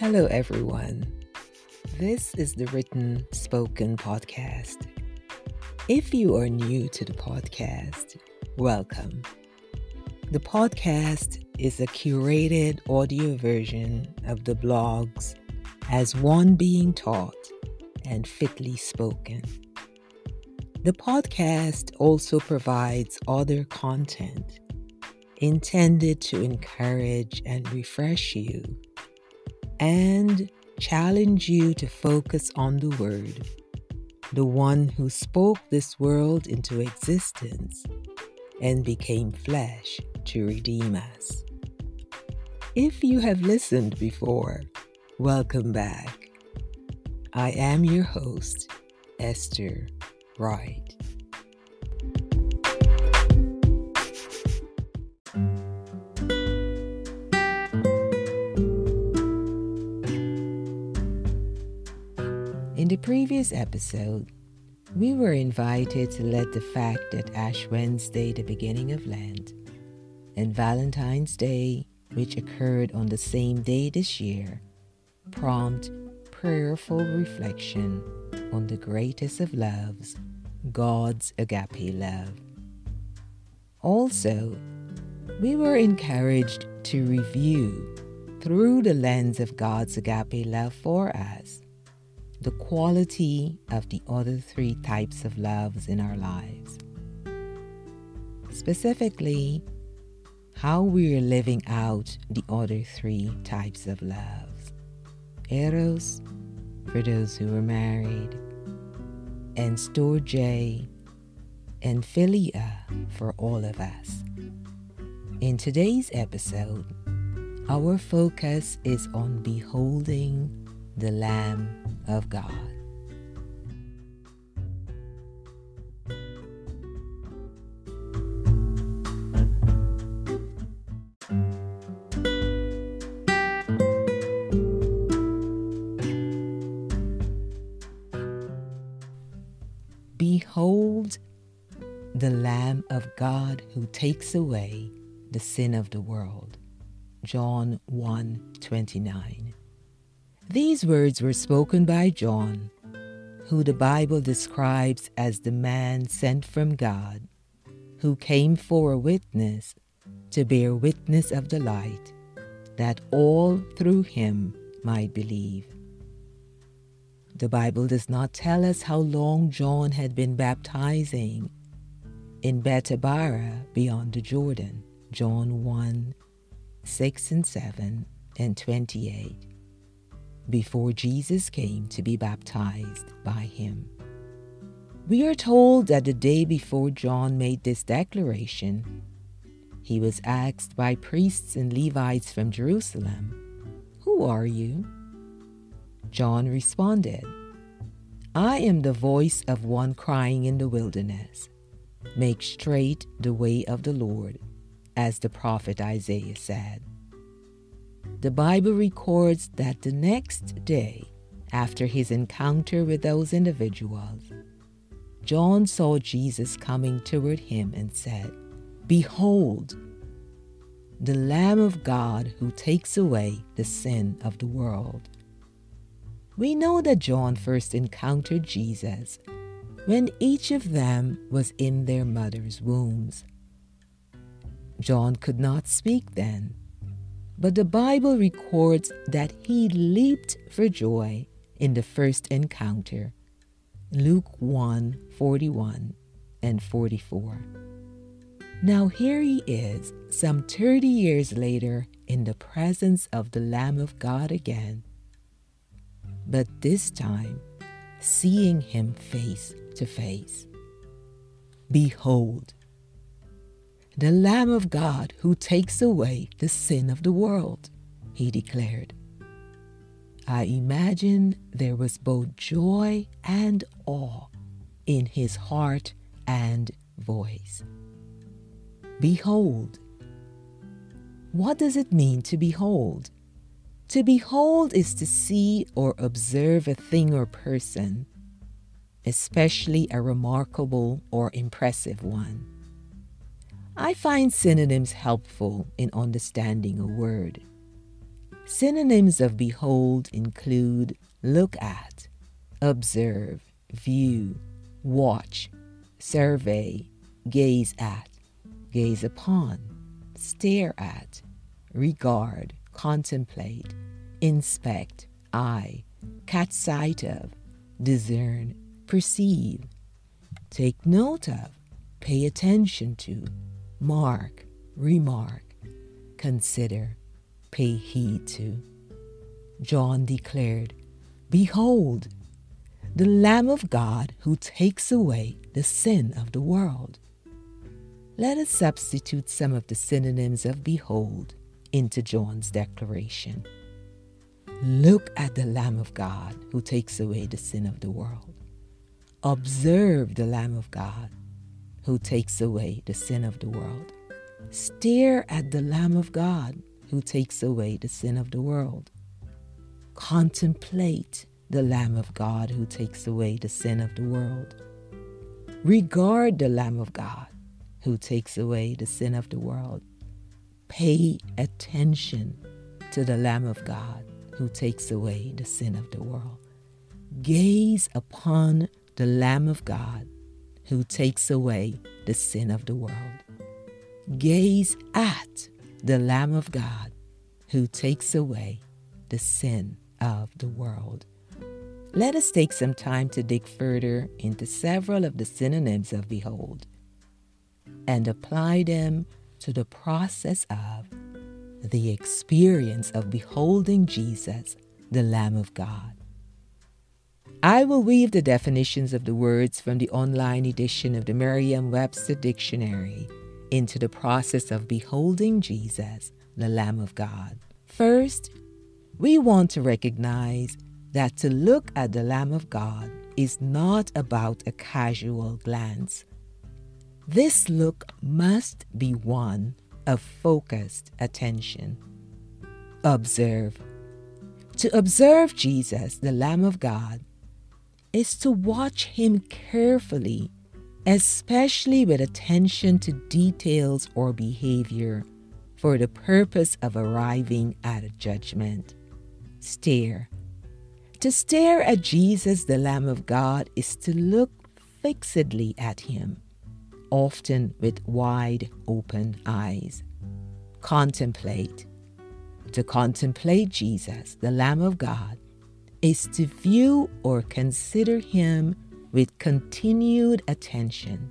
Hello, everyone. This is the Written Spoken Podcast. If you are new to the podcast, welcome. The podcast is a curated audio version of the blogs as one being taught and fitly spoken. The podcast also provides other content intended to encourage and refresh you and challenge you to focus on the Word, the one who spoke this world into existence and became flesh to redeem us. If you have listened before, welcome back. I am your host, Esther Wright. Previous episode, we were invited to let the fact that Ash Wednesday, the beginning of Lent, and Valentine's Day, which occurred on the same day this year, prompt prayerful reflection on the greatest of loves, God's agape love. Also, we were encouraged to review through the lens of God's agape love for us the quality of the other three types of loves in our lives. Specifically, how we are living out the other three types of loves Eros, for those who are married, and Storge, and Philia for all of us. In today's episode, our focus is on beholding the Lamb of God. Behold the Lamb of God who takes away the sin of the world. John 1 29. These words were spoken by John, who the Bible describes as the man sent from God, who came for a witness to bear witness of the light, that all through him might believe. The Bible does not tell us how long John had been baptizing in Bethabara beyond the Jordan, John 1 6 and 7 and 28 before Jesus came to be baptized by him. We are told that the day before John made this declaration, he was asked by priests and Levites from Jerusalem, Who are you? John responded, I am the voice of one crying in the wilderness, Make straight the way of the Lord, as the prophet Isaiah said. The Bible records that the next day, after his encounter with those individuals, John saw Jesus coming toward him and said, Behold, the Lamb of God who takes away the sin of the world. We know that John first encountered Jesus when each of them was in their mother's wombs. John could not speak then but the Bible records that he leaped for joy in the first encounter. Luke 1 41 and 44. Now here he is, some 30 years later, in the presence of the Lamb of God again. But this time, seeing him face to face. Behold, the Lamb of God who takes away the sin of the world, he declared. I imagine there was both joy and awe in his heart and voice. Behold. What does it mean to behold? To behold is to see or observe a thing or person, especially a remarkable or impressive one. I find synonyms helpful in understanding a word. Synonyms of behold include look at, observe, view, watch, survey, gaze at, gaze upon, stare at, regard, contemplate, inspect, eye, catch sight of, discern, perceive, take note of, pay attention to, mark, remark, consider, pay heed to. John declared, Behold, the Lamb of God who takes away the sin of the world. Let us substitute some of the synonyms of behold into John's declaration. Look at the Lamb of God who takes away the sin of the world. Observe the Lamb of God who takes away the sin of the world. Stare at the Lamb of God who takes away the sin of the world. Contemplate the Lamb of God who takes away the sin of the world. Regard the Lamb of God who takes away the sin of the world. Pay attention to the Lamb of God who takes away the sin of the world. Gaze upon the Lamb of God who takes away the sin of the world. Gaze at the Lamb of God who takes away the sin of the world. Let us take some time to dig further into several of the synonyms of behold and apply them to the process of the experience of beholding Jesus, the Lamb of God. I will weave the definitions of the words from the online edition of the Merriam Webster Dictionary into the process of beholding Jesus, the Lamb of God. First, we want to recognize that to look at the Lamb of God is not about a casual glance. This look must be one of focused attention. Observe. To observe Jesus, the Lamb of God, is to watch him carefully, especially with attention to details or behavior for the purpose of arriving at a judgment. Stare. To stare at Jesus, the Lamb of God, is to look fixedly at him, often with wide open eyes. Contemplate. To contemplate Jesus, the Lamb of God, is to view or consider him with continued attention,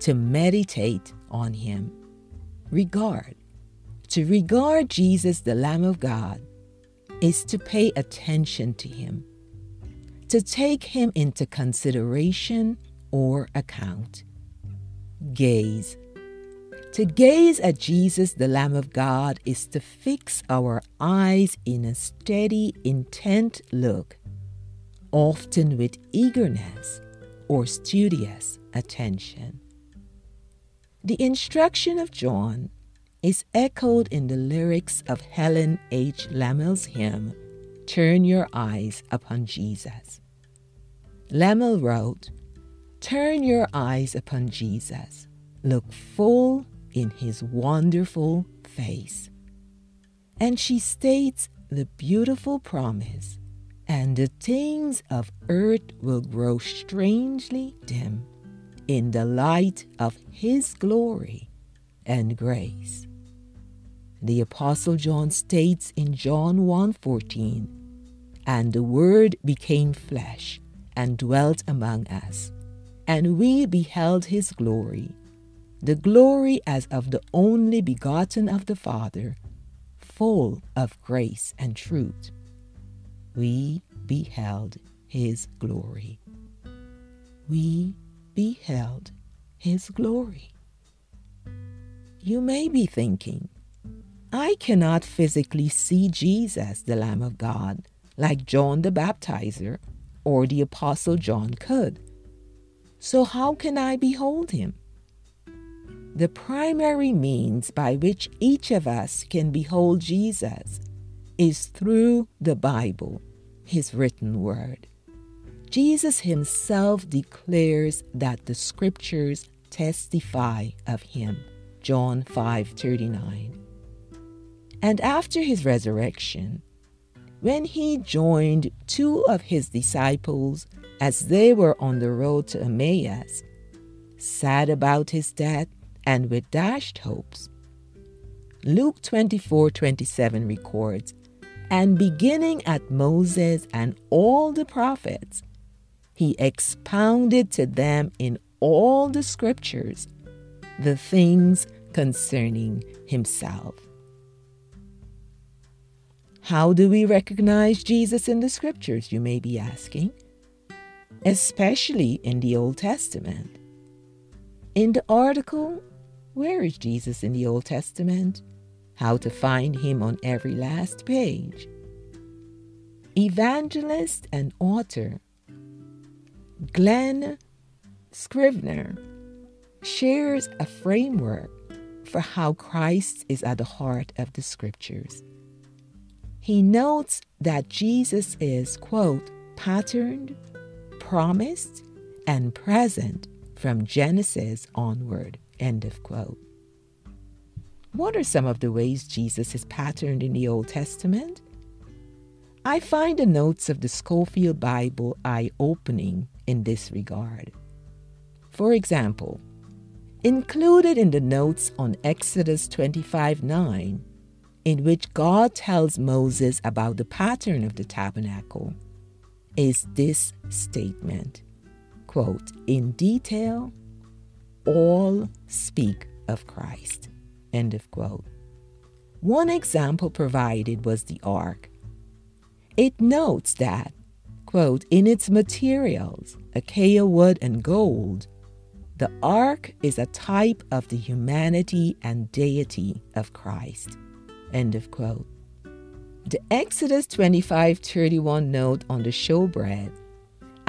to meditate on him. Regard. To regard Jesus, the Lamb of God, is to pay attention to him, to take him into consideration or account. Gaze. To gaze at Jesus, the Lamb of God, is to fix our eyes in a steady, intent look, often with eagerness or studious attention. The instruction of John is echoed in the lyrics of Helen H. Lemmel's hymn, Turn Your Eyes Upon Jesus. Lammel wrote, Turn your eyes upon Jesus. Look full in his wonderful face. And she states the beautiful promise, and the things of earth will grow strangely dim in the light of his glory and grace. The apostle John states in John 1:14, "And the word became flesh and dwelt among us, and we beheld his glory, the glory as of the only begotten of the Father, full of grace and truth." We beheld his glory. We beheld his glory. You may be thinking, I cannot physically see Jesus, the Lamb of God, like John the Baptizer or the Apostle John could. So, how can I behold him? The primary means by which each of us can behold Jesus is through the Bible, his written word. Jesus himself declares that the scriptures testify of him. John 5:39. And after his resurrection, when he joined two of his disciples as they were on the road to Emmaus, sad about his death and with dashed hopes, Luke 24 27 records, And beginning at Moses and all the prophets, he expounded to them in all the scriptures the things concerning himself. How do we recognize Jesus in the scriptures, you may be asking? Especially in the Old Testament. In the article, Where is Jesus in the Old Testament? How to find him on every last page. Evangelist and author Glen Scrivener shares a framework for how Christ is at the heart of the scriptures. He notes that Jesus is, quote, patterned, promised, and present from Genesis onward, end of quote. What are some of the ways Jesus is patterned in the Old Testament? I find the notes of the Scofield Bible eye opening in this regard. For example, included in the notes on Exodus 25 9 in which God tells Moses about the pattern of the tabernacle, is this statement quote, In detail, all speak of Christ. End of quote. One example provided was the ark. It notes that, quote, in its materials, acacia wood and gold, the ark is a type of the humanity and deity of Christ. End of quote. The Exodus 25:31 note on the showbread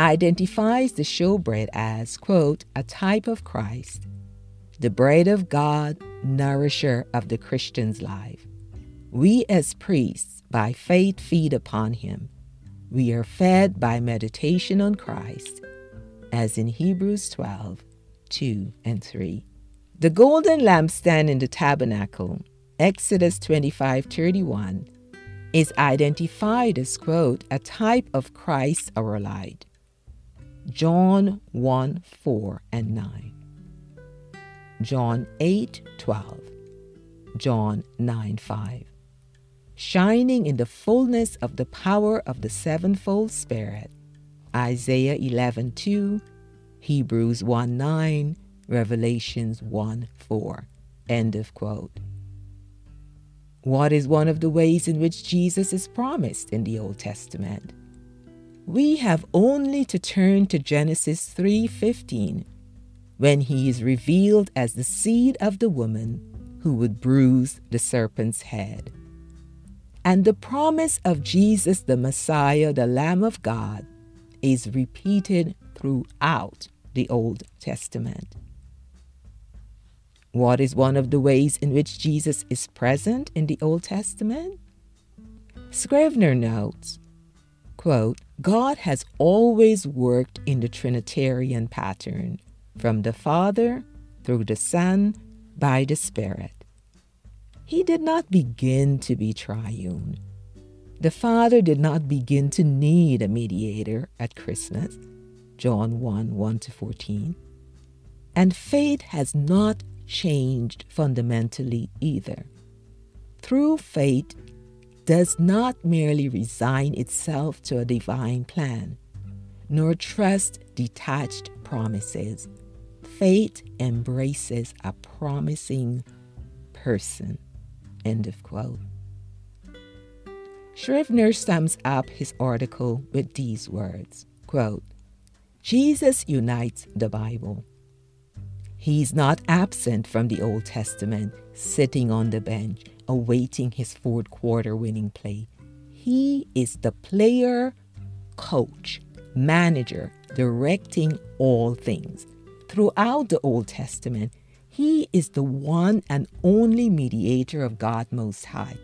identifies the showbread as, quote, a type of Christ, the bread of God, nourisher of the Christian's life. We as priests, by faith, feed upon him. We are fed by meditation on Christ, as in Hebrews 12, 2 and 3. The golden lampstand in the tabernacle Exodus 25:31 is identified as quote a type of Christ our light. John 1 4 and 9. John 8 12. John 9 5. Shining in the fullness of the power of the sevenfold Spirit. Isaiah 11 2, Hebrews 1 9, Revelations 1 4. End of quote. What is one of the ways in which Jesus is promised in the Old Testament? We have only to turn to Genesis 3:15 when he is revealed as the seed of the woman who would bruise the serpent's head. And the promise of Jesus the Messiah, the Lamb of God, is repeated throughout the Old Testament. What is one of the ways in which Jesus is present in the Old Testament? Scrivener notes, quote, God has always worked in the Trinitarian pattern, from the Father through the Son by the Spirit. He did not begin to be triune. The Father did not begin to need a mediator at Christmas, John 1 1 to 14. And faith has not changed fundamentally either. Through faith does not merely resign itself to a divine plan, nor trust detached promises. Fate embraces a promising person. End of quote. Scrivener sums up his article with these words quote, Jesus unites the Bible. He's not absent from the Old Testament, sitting on the bench, awaiting his fourth quarter winning play. He is the player, coach, manager, directing all things. Throughout the Old Testament, he is the one and only mediator of God Most High,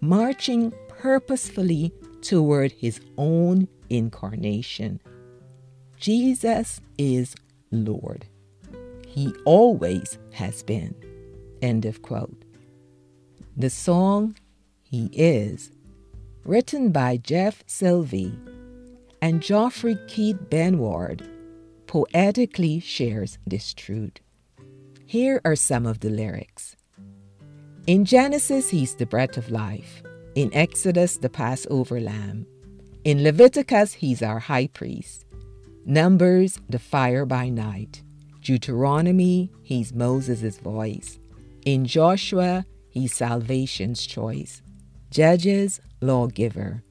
marching purposefully toward his own incarnation. Jesus is Lord. He always has been. End of quote. The song He is, written by Jeff Silvey and Jeoffrey Keith Benward, poetically shares this truth. Here are some of the lyrics. In Genesis, he's the breath of life. In Exodus, the Passover lamb. In Leviticus, he's our high priest. Numbers, the fire by night. Deuteronomy, he's Moses' voice. In Joshua, he's salvation's choice. Judges, lawgiver.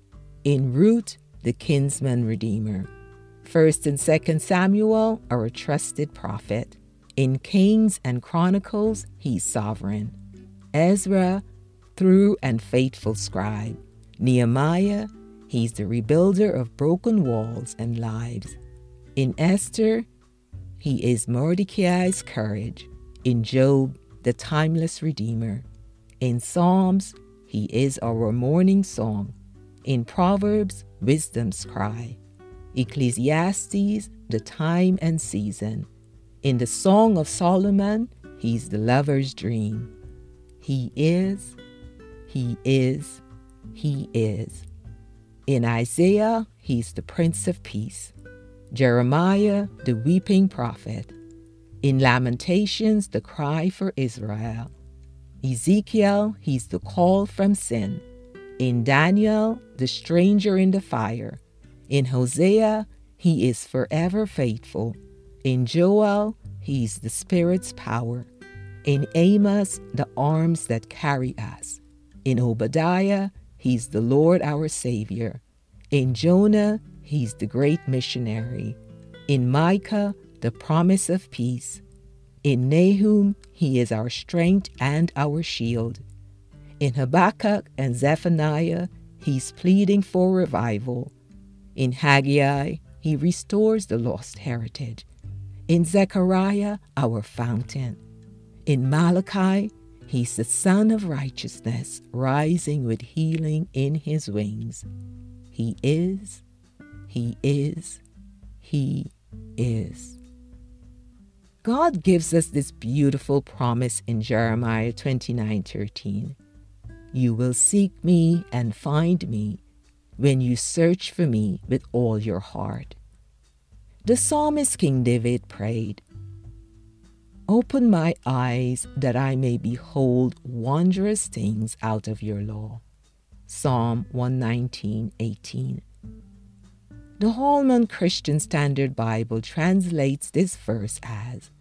In Ruth, the kinsman redeemer. First and Second Samuel are a trusted prophet. In Kings and Chronicles, he's sovereign. Ezra, through and faithful scribe. Nehemiah, he's the rebuilder of broken walls and lives. In Esther, he is Mordecai's courage. In Job, the timeless Redeemer. In Psalms, he is our morning song. In Proverbs, wisdom's cry. Ecclesiastes, the time and season. In the Song of Solomon, he's the lover's dream. He is, he is, he is. In Isaiah, he's the Prince of Peace. Jeremiah, the weeping prophet. In Lamentations, the cry for Israel. Ezekiel, he's the call from sin. In Daniel, the stranger in the fire. In Hosea, he is forever faithful. In Joel, he's the Spirit's power. In Amos, the arms that carry us. In Obadiah, he's the Lord our Savior. In Jonah, he's the great missionary. In Micah, the promise of peace. In Nahum, he is our strength and our shield. In Habakkuk and Zephaniah, he's pleading for revival. In Haggai, he restores the lost heritage. In Zechariah, our fountain. In Malachi, he's the Sun of righteousness, rising with healing in his wings. He is, he is, he is. God gives us this beautiful promise in Jeremiah 29 13. You will seek me and find me when you search for me with all your heart. The psalmist King David prayed, Open my eyes that I may behold wondrous things out of your law. Psalm 119 18. The Holman Christian Standard Bible translates this verse as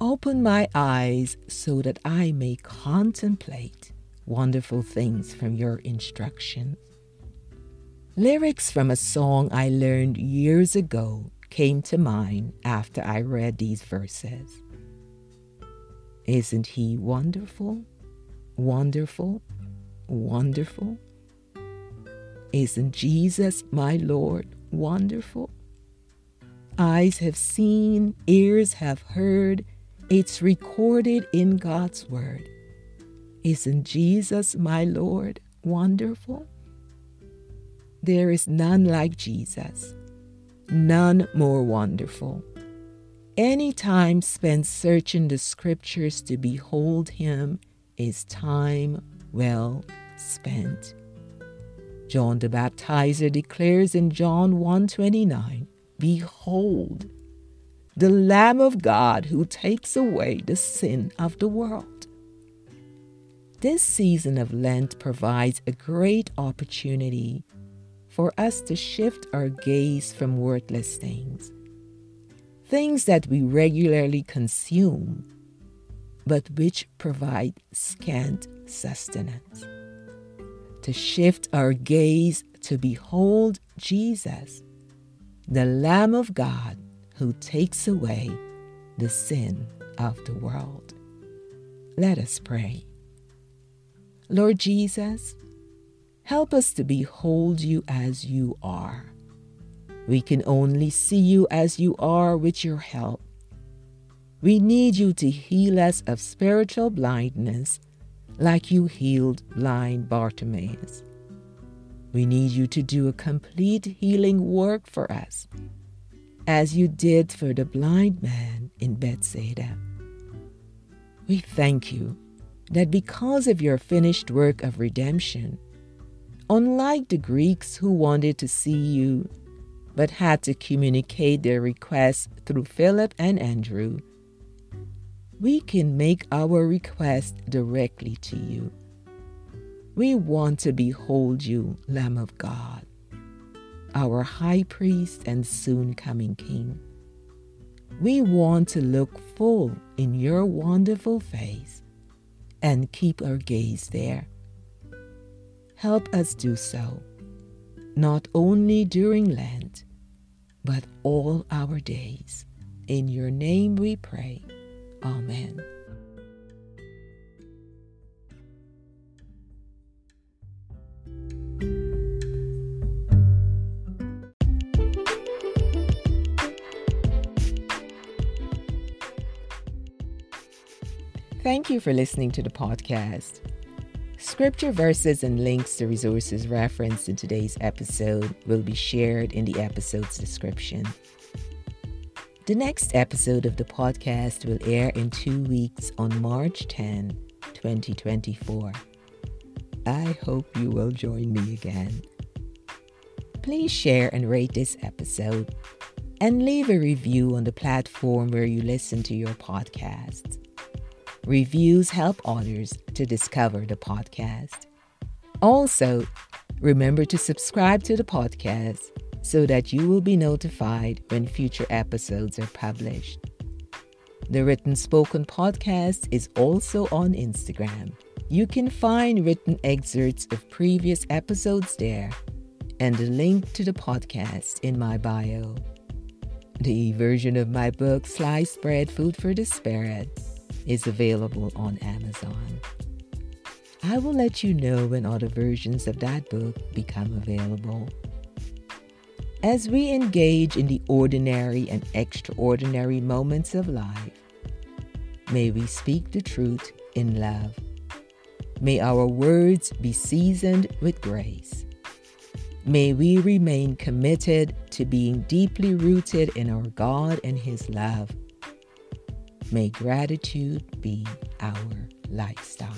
Open my eyes so that I may contemplate wonderful things from your instructions. Lyrics from a song I learned years ago came to mind after I read these verses. Isn't he wonderful? Wonderful? Wonderful? Isn't Jesus, my Lord, wonderful? Eyes have seen, ears have heard, it's recorded in God's Word. Isn't Jesus, my Lord, wonderful? There is none like Jesus, none more wonderful. Any time spent searching the scriptures to behold him is time well spent. John the Baptizer declares in John 1:29, "Behold, the Lamb of God who takes away the sin of the world." This season of Lent provides a great opportunity for us to shift our gaze from worthless things, things that we regularly consume, but which provide scant sustenance to shift our gaze to behold Jesus, the Lamb of God who takes away the sin of the world. Let us pray. Lord Jesus, help us to behold you as you are. We can only see you as you are with your help. We need you to heal us of spiritual blindness like you healed blind Bartimaeus. We need you to do a complete healing work for us, as you did for the blind man in Bethsaida. We thank you that because of your finished work of redemption, unlike the Greeks who wanted to see you but had to communicate their request through Philip and Andrew, we can make our request directly to you. We want to behold you, Lamb of God, our high priest and soon coming King. We want to look full in your wonderful face and keep our gaze there. Help us do so, not only during Lent, but all our days. In your name we pray. Amen. Thank you for listening to the podcast. Scripture verses and links to resources referenced in today's episode will be shared in the episode's description. The next episode of the podcast will air in two weeks on March 10, 2024. I hope you will join me again. Please share and rate this episode and leave a review on the platform where you listen to your podcasts. Reviews help others to discover the podcast. Also, remember to subscribe to the podcast so that you will be notified when future episodes are published. The Written Spoken podcast is also on Instagram. You can find written excerpts of previous episodes there and a link to the podcast in my bio. The version of my book, Sliced Bread Food for the Spirit, is available on Amazon. I will let you know when other versions of that book become available. As we engage in the ordinary and extraordinary moments of life, may we speak the truth in love. May our words be seasoned with grace. May we remain committed to being deeply rooted in our God and His love May gratitude be our lifestyle.